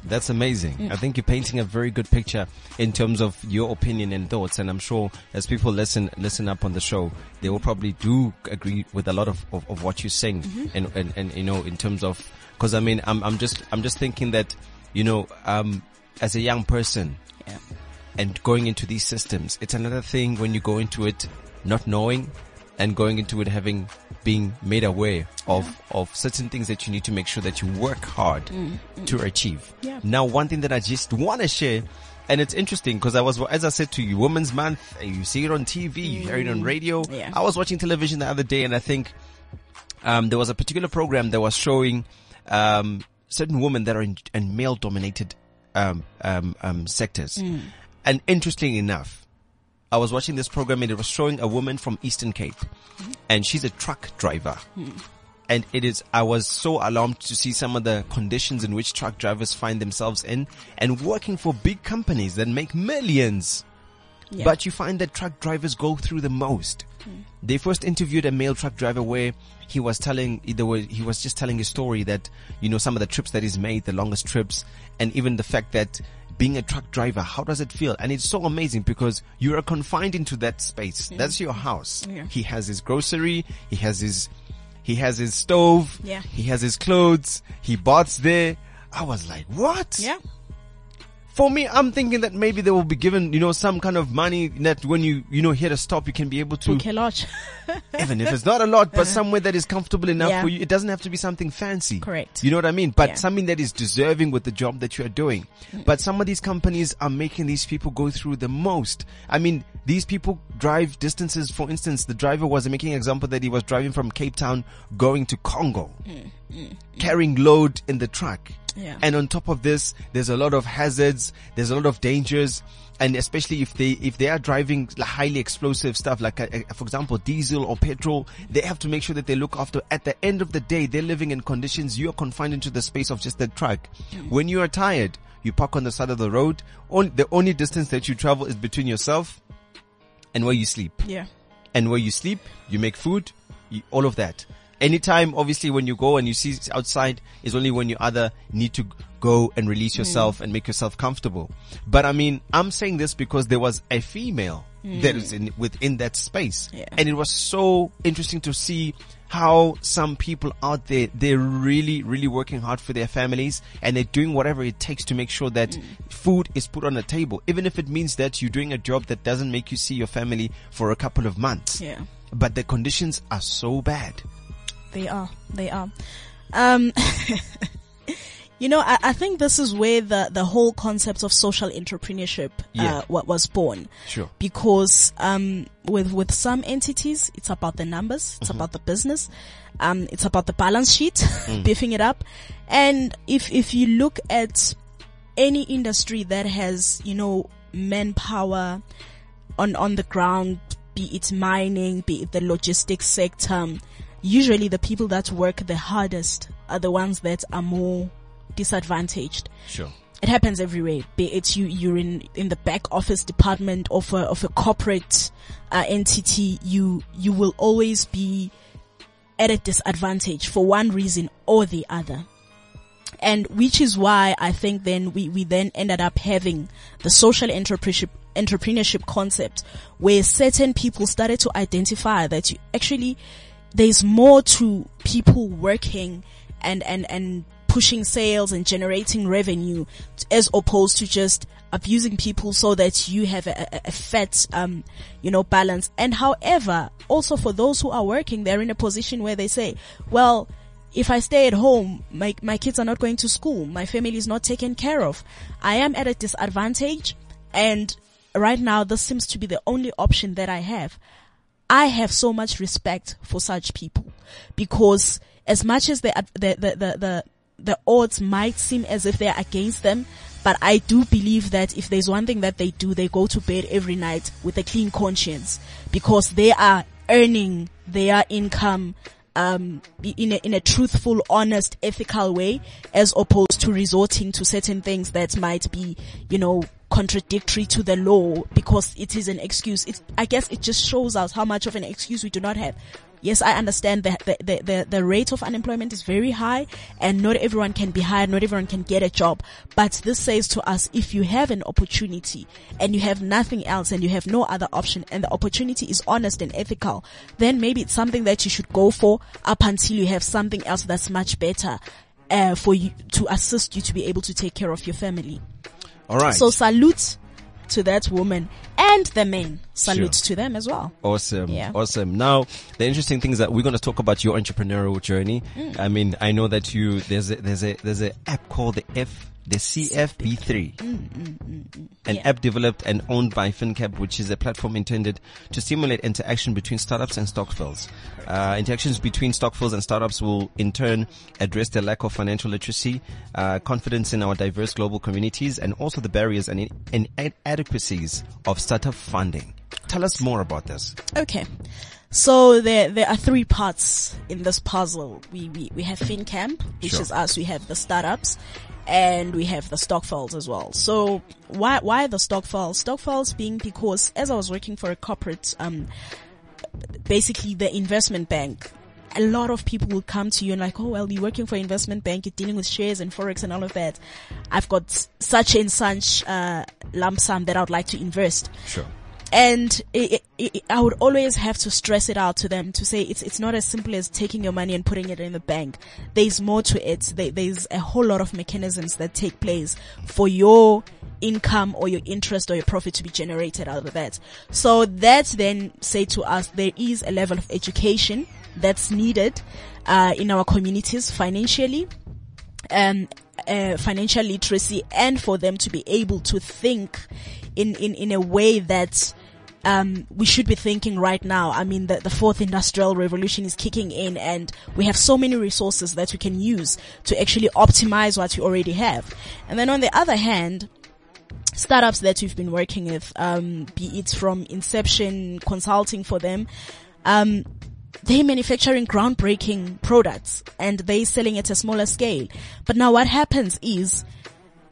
That's amazing. Mm. I think you're painting a very good picture in terms of your opinion and thoughts. And I'm sure as people listen, listen up on the show, they will probably do agree with a lot of, of, of what you're saying. Mm-hmm. And, and, and, you know, in terms of, cause I mean, I'm, I'm just, I'm just thinking that, you know, um, as a young person yeah. and going into these systems, it's another thing when you go into it not knowing and going into it having being made aware of Yeah. of certain things that you need to make sure that you work hard Mm, to achieve. Yeah. Now, one thing that I just want to share, and it's interesting because I was, as I said to you, Women's Month. You see it on TV, you hear it on radio. Mm. Yeah. I was watching television the other day, and I think um, there was a particular program that was showing um, certain women that are in, in male-dominated um, um, um, sectors. Mm. And interesting enough, I was watching this program and it was showing a woman from Eastern Cape, mm-hmm. and she's a truck driver. Mm-hmm. And it is, I was so alarmed to see some of the conditions in which truck drivers find themselves in and working for big companies that make millions. Yeah. But you find that truck drivers go through the most. Mm. They first interviewed a male truck driver where he was telling, he was just telling a story that, you know, some of the trips that he's made, the longest trips, and even the fact that being a truck driver, how does it feel? And it's so amazing because you are confined into that space. That's your house. Yeah. He has his grocery, he has his, he has his stove, Yeah. he has his clothes, he baths there. I was like, what? Yeah. For me, I'm thinking that maybe they will be given, you know, some kind of money that when you, you know, hit a stop, you can be able to, a lot. even if it's not a lot, but uh-huh. somewhere that is comfortable enough Yeah. for you. It doesn't have to be something fancy. Correct. You know what I mean? But Yeah. something that is deserving with the job that you are doing. Mm. But some of these companies are making these people go through the most. I mean, these people drive distances. For instance, the driver was making an example that he was driving from Cape Town going to Congo, mm. Carrying load in the truck. Yeah. And on top of this, there's a lot of hazards. There's a lot of dangers. And especially if they, if they are driving highly explosive stuff, like, uh, uh, for example, diesel or petrol, they have to make sure that they look after, at the end of the day, they're living in conditions, you are confined into the space of just the truck. When you are tired, you park on the side of the road. On, the only distance that you travel is between yourself and where you sleep yeah. and where you sleep, you make food, you, all of that. Anytime, obviously, when you go and you see outside is only when you either need to go and release hmm. yourself and make yourself comfortable. But I mean, I'm saying this because there was a female hmm. that is in, within that space. Yeah. And it was so interesting to see how some people out there, they're really, really working hard for their families and they're doing whatever it takes to make sure that hmm. food is put on the table. Even if it means that you're doing a job that doesn't make you see your family for a couple of months. Yeah. But the conditions are so bad. They are. They are. Um, you know, I, I think this is where the, the whole concept of social entrepreneurship, Yeah. uh, what was born. Sure. Because, um, with, with some entities, it's about the numbers, it's about the business, um, it's about the balance sheet, beefing it up. And if, if you look at any industry that has, you know, manpower on, on the ground, be it mining, be it the logistics sector, usually the people that work the hardest are the ones that are more disadvantaged. Sure. It happens everywhere. Be it you, you're in, in the back office department of a, of a corporate uh, entity, you, you will always be at a disadvantage for one reason or the other. And which is why I think then we, we then ended up having the social entrepreneurship, entrepreneurship concept where certain people started to identify that you actually, there's more to people working and, and, and pushing sales and generating revenue as opposed to just abusing people so that you have a, a, a fat, um, you know, balance. And however, also for those who are working, they're in a position where they say, well, if I stay at home, my, my kids are not going to school. My family is not taken care of. I am at a disadvantage. And right now, this seems to be the only option that I have. I have so much respect for such people because as much as the, the, the, the, the, odds might seem as if they're against them, but I do believe that if there's one thing that they do, they go to bed every night with a clean conscience because they are earning their income um, in a, in a truthful, honest, ethical way, as opposed to resorting to certain things that might be, you know, contradictory to the law because it is an excuse. I guess it just shows us how much of an excuse we do not have. Yes, I understand that the, the, the, the rate of unemployment is very high and not everyone can be hired, not everyone can get a job. But this says to us, if you have an opportunity and you have nothing else and you have no other option and the opportunity is honest and ethical, then maybe it's something that you should go for up until you have something else that's much better, uh, for you to assist you to be able to take care of your family. All right. So salute to that woman and the men. Salute Sure. to them as well. Awesome. Yeah. Awesome. Now, the interesting thing is that we're going to talk about your entrepreneurial journey. Mm. I mean, I know that you, there's a, there's a, there's an app called the F, the CFB3. An Mm, Yeah. app developed and owned by FinCap, which is a platform intended to stimulate interaction between startups and stokvels. Uh, interactions between stokvels and startups will in turn address the lack of financial literacy, uh, confidence in our diverse global communities, and also the barriers and inadequacies of startup funding. Tell us more about this. Okay. So there, there are three parts in this puzzle. We, we, we have FinCamp, which Sure. is us. We have the startups and we have the stokvels as well. So why, why the stokvels? Stock files being because as I was working for a corporate, um, basically the investment bank, a lot of people will come to you and like, oh well, you're working for investment bank, you're dealing with shares and forex and all of that. I've got such and such uh, lump sum that I would like to invest. Sure. And it, it, I would always have to stress it out to them to say it's it's not as simple as taking your money and putting it in the bank. There's more to it. There, there's a whole lot of mechanisms that take place for your income or your interest or your profit to be generated out of that. So that then say to us there is a level of education that's needed uh, in our communities financially. Um, uh, financial literacy and for them to be able to think in, in, in a way that um, we should be thinking right now. I mean, the, the fourth industrial revolution is kicking in and we have so many resources that we can use to actually optimize what we already have. And then on the other hand, startups that we've been working with, um, be it from inception consulting for them, um, they manufacturing groundbreaking products and they're selling at a smaller scale. But now what happens is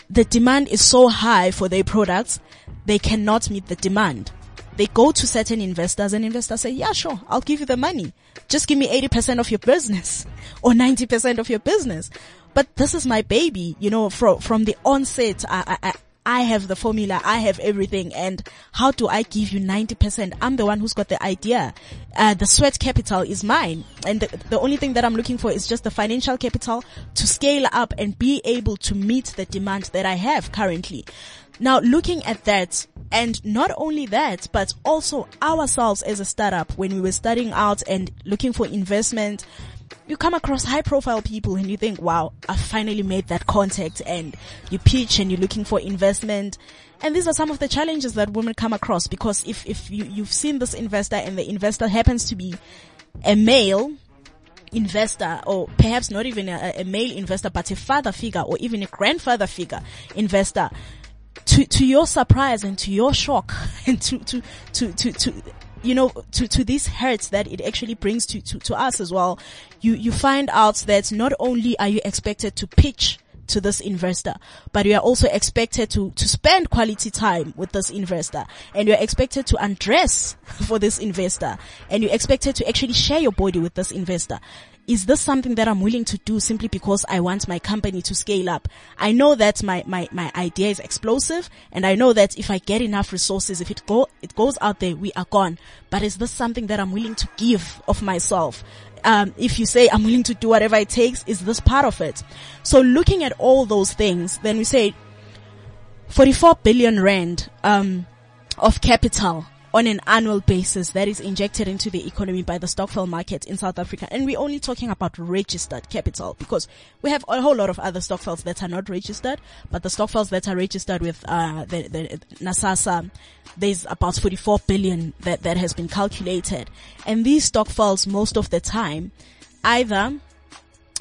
the demand is so high for their products, they cannot meet the demand. They go to certain investors and investors say, yeah, sure, I'll give you the money. Just give me 80% of your business or 90% of your business. But this is my baby, you know, from, from the onset, I, I, I have the formula, I have everything, and how do I give you 90%? I'm the one who's got the idea. Uh, the sweat capital is mine, and the, the only thing that I'm looking for is just the financial capital to scale up and be able to meet the demand that I have currently. Now looking at that, and not only that, but also ourselves as a startup when we were starting out and looking for investment, you come across high profile people and you think, wow, I finally made that contact and you pitch and you're looking for investment. And these are some of the challenges that women come across because if, if you, you've seen this investor and the investor happens to be a male, investor or perhaps not even a, a, male investor but a father figure or even a grandfather figure investor to to your surprise and to your shock and to to to to, to you know, to, to these hurts that it actually brings to, to, to us as well, you, you find out that not only are you expected to pitch to this investor, but you are also expected to, to spend quality time with this investor. And you're expected to undress for this investor. And you're expected to actually share your body with this investor is this something that I'm willing to do simply because I want my company to scale up? I know that my, my, my idea is explosive and I know that if I get enough resources, if it go, it goes out there, we are gone. But is this something that I'm willing to give of myself? Um, if you say I'm willing to do whatever it takes, is this part of it? So looking at all those things, then we say 44 billion rand, um, of capital on an annual basis that is injected into the economy by the stokvel market in South Africa. And we're only talking about registered capital because we have a whole lot of other stokvels that are not registered, but the stokvels that are registered with, uh, the, the NASASA, there's about 44 billion that, that has been calculated. And these stokvels most of the time either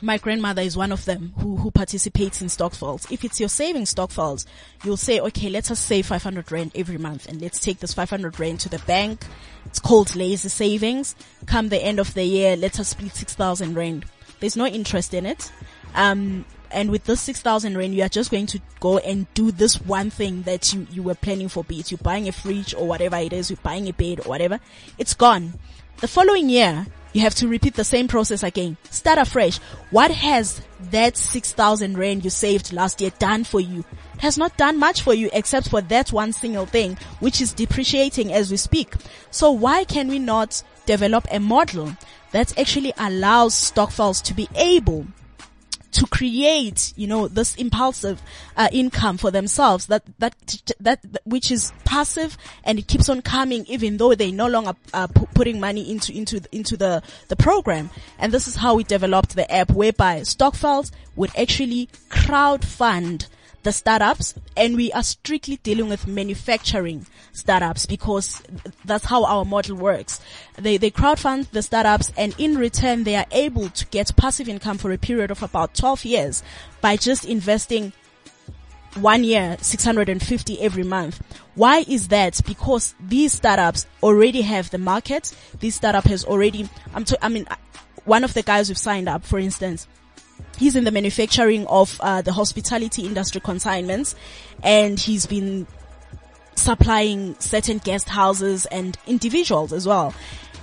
my grandmother is one of them who, who participates in stokvels. If it's your saving stokvels, you'll say, okay, let us save 500 rand every month and let's take this 500 rand to the bank. It's called lazy savings. Come the end of the year, let us split 6,000 rand. There's no interest in it. Um, and with this 6,000 rand, you are just going to go and do this one thing that you, you were planning for, be it you're buying a fridge or whatever it is, you're buying a bed or whatever. It's gone. The following year, you have to repeat the same process again. Start afresh. What has that 6,000 rand you saved last year done for you? It has not done much for you except for that one single thing, which is depreciating as we speak. So why can we not develop a model that actually allows stokvels to be able to create, you know, this impulsive uh, income for themselves that, that, that, which is passive and it keeps on coming even though they no longer are p- putting money into, into, into the, the program. And this is how we developed the app whereby stokvels would actually crowd fund the startups and we are strictly dealing with manufacturing startups because that's how our model works. They, they crowdfund the startups and in return they are able to get passive income for a period of about 12 years by just investing one year, 650 every month. Why is that? Because these startups already have the market. This startup has already, I'm t- I mean, one of the guys we've signed up, for instance, he's in the manufacturing of uh, the hospitality industry consignments and he's been supplying certain guest houses and individuals as well.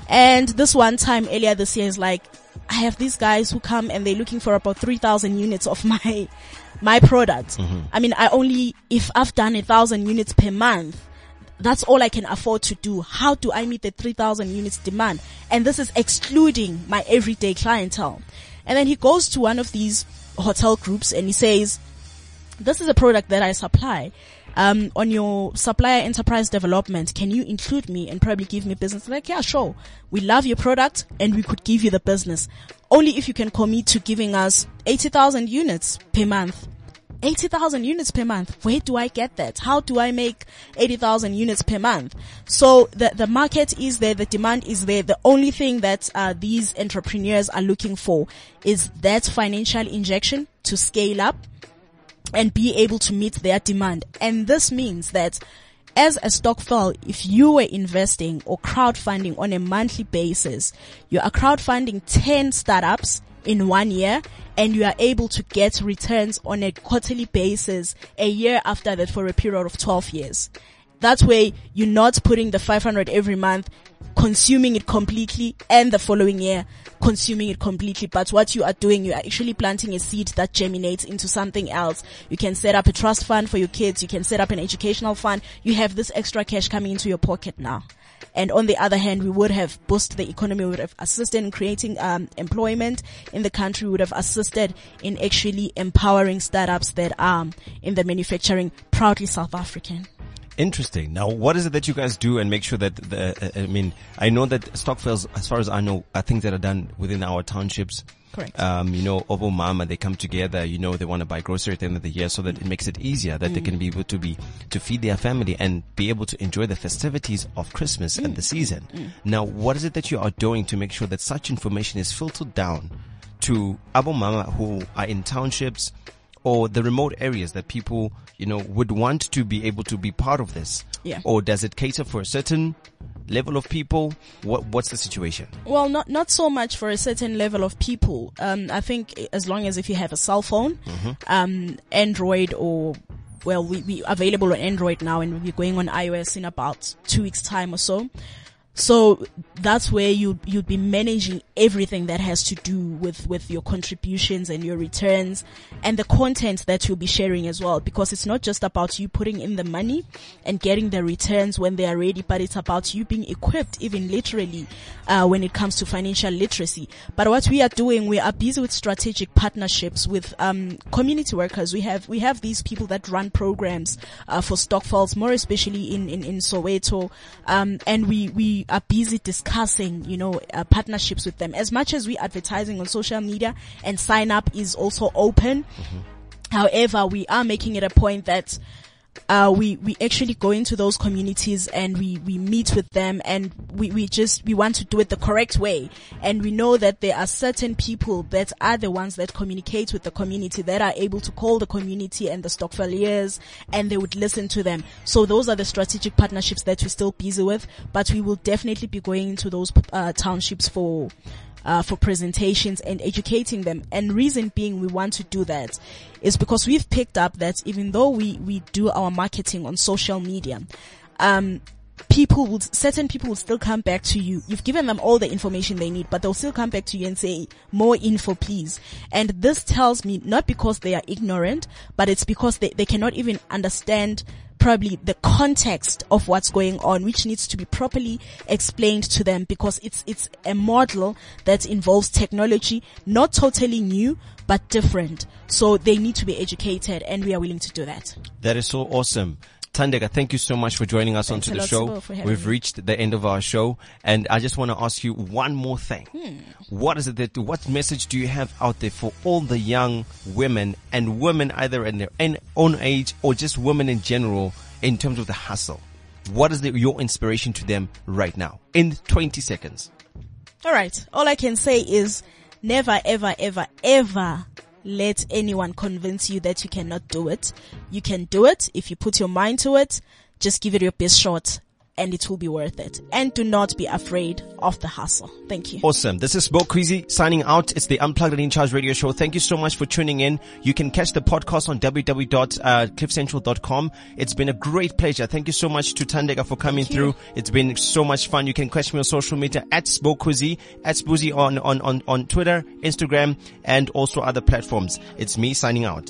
And this one time earlier this year is like, I have these guys who come and they're looking for about 3,000 units of my, my product. Mm-hmm. I mean, I only, if I've done a thousand units per month, that's all I can afford to do. How do I meet the 3000 units demand? And this is excluding my everyday clientele. And then he goes to one of these hotel groups and he says, this is a product that I supply. Um, on your supplier enterprise development, can you include me and probably give me business? Like, yeah, sure. We love your product and we could give you the business. Only if you can commit to giving us 80,000 units per month. 80,000 units per month. Where do I get that? How do I make 80,000 units per month? So the, the market is there, the demand is there. The only thing that uh, these entrepreneurs are looking for is that financial injection to scale up and be able to meet their demand. And this means that as a stokvel, if you were investing or crowdfunding on a monthly basis, you are crowdfunding 10 startups in one year and you are able to get returns on a quarterly basis a year after that for a period of 12 years. That way you're not putting the 500 every month, consuming it completely and the following year consuming it completely. But what you are doing, you are actually planting a seed that germinates into something else. You can set up a trust fund for your kids. You can set up an educational fund. You have this extra cash coming into your pocket now. And on the other hand, we would have boosted the economy, would have assisted in creating um, employment in the country, would have assisted in actually empowering startups that are in the manufacturing proudly South African. Interesting. Now, what is it that you guys do and make sure that the, uh, I mean, I know that stokvels, as far as I know, are things that are done within our townships. Correct. Um, you know, abo mama, they come together, you know, they want to buy grocery at the end of the year so that it makes it easier that mm. they can be able to be, to feed their family and be able to enjoy the festivities of Christmas mm. and the season. Mm. Now, what is it that you are doing to make sure that such information is filtered down to Abo Mama who are in townships, or the remote areas that people, you know, would want to be able to be part of this? Yeah. Or does it cater for a certain level of people? What What's the situation? Well, not not so much for a certain level of people. Um, I think as long as if you have a cell phone, mm-hmm. um, Android or well, we we available on Android now, and we'll be going on iOS in about two weeks' time or so. So that's where you you'd be managing everything that has to do with with your contributions and your returns and the content that you'll be sharing as well. Because it's not just about you putting in the money and getting the returns when they are ready but it's about you being equipped even literally uh, when it comes to financial literacy. But what we are doing we are busy with strategic partnerships with um, community workers. We have we have these people that run programs uh, for stokvels more especially in in, in Soweto. Um, and we we are busy discussing, you know, uh, partnerships with them. As much as we advertising on social media and sign up is also open. Mm-hmm. However, we are making it a point that uh, we, we actually go into those communities and we, we meet with them and we, we just, we want to do it the correct way. And we know that there are certain people that are the ones that communicate with the community that are able to call the community and the stokveliers and they would listen to them. So those are the strategic partnerships that we're still busy with, but we will definitely be going into those, uh, townships for, uh, for presentations and educating them. And reason being we want to do that is because we've picked up that even though we, we do our marketing on social media, um, people would, certain people will still come back to you. You've given them all the information they need, but they'll still come back to you and say, more info please. And this tells me not because they are ignorant, but it's because they, they cannot even understand probably the context of what's going on, which needs to be properly explained to them because it's, it's a model that involves technology, not totally new, but different. So they need to be educated and we are willing to do that. That is so awesome. Tandeka, thank you so much for joining us Thanks onto the show. We've me. reached the end of our show and I just want to ask you one more thing. Hmm. What is it that, what message do you have out there for all the young women and women either in their own age or just women in general in terms of the hustle? What is the, your inspiration to them right now in 20 seconds? All right. All I can say is never, ever, ever, ever let anyone convince you that you cannot do it. You can do it if you put your mind to it. Just give it your best shot and it will be worth it. And do not be afraid of the hustle. Thank you. Awesome. This is Sbo Kwizi signing out. It's the Unplugged and In Charge radio show. Thank you so much for tuning in. You can catch the podcast on www.cliffcentral.com. It's been a great pleasure. Thank you so much to Tandeka for coming through. It's been so much fun. You can catch me on social media at Sbo Kwizi, at Sbuzi on, on, on, on Twitter, Instagram, and also other platforms. It's me signing out.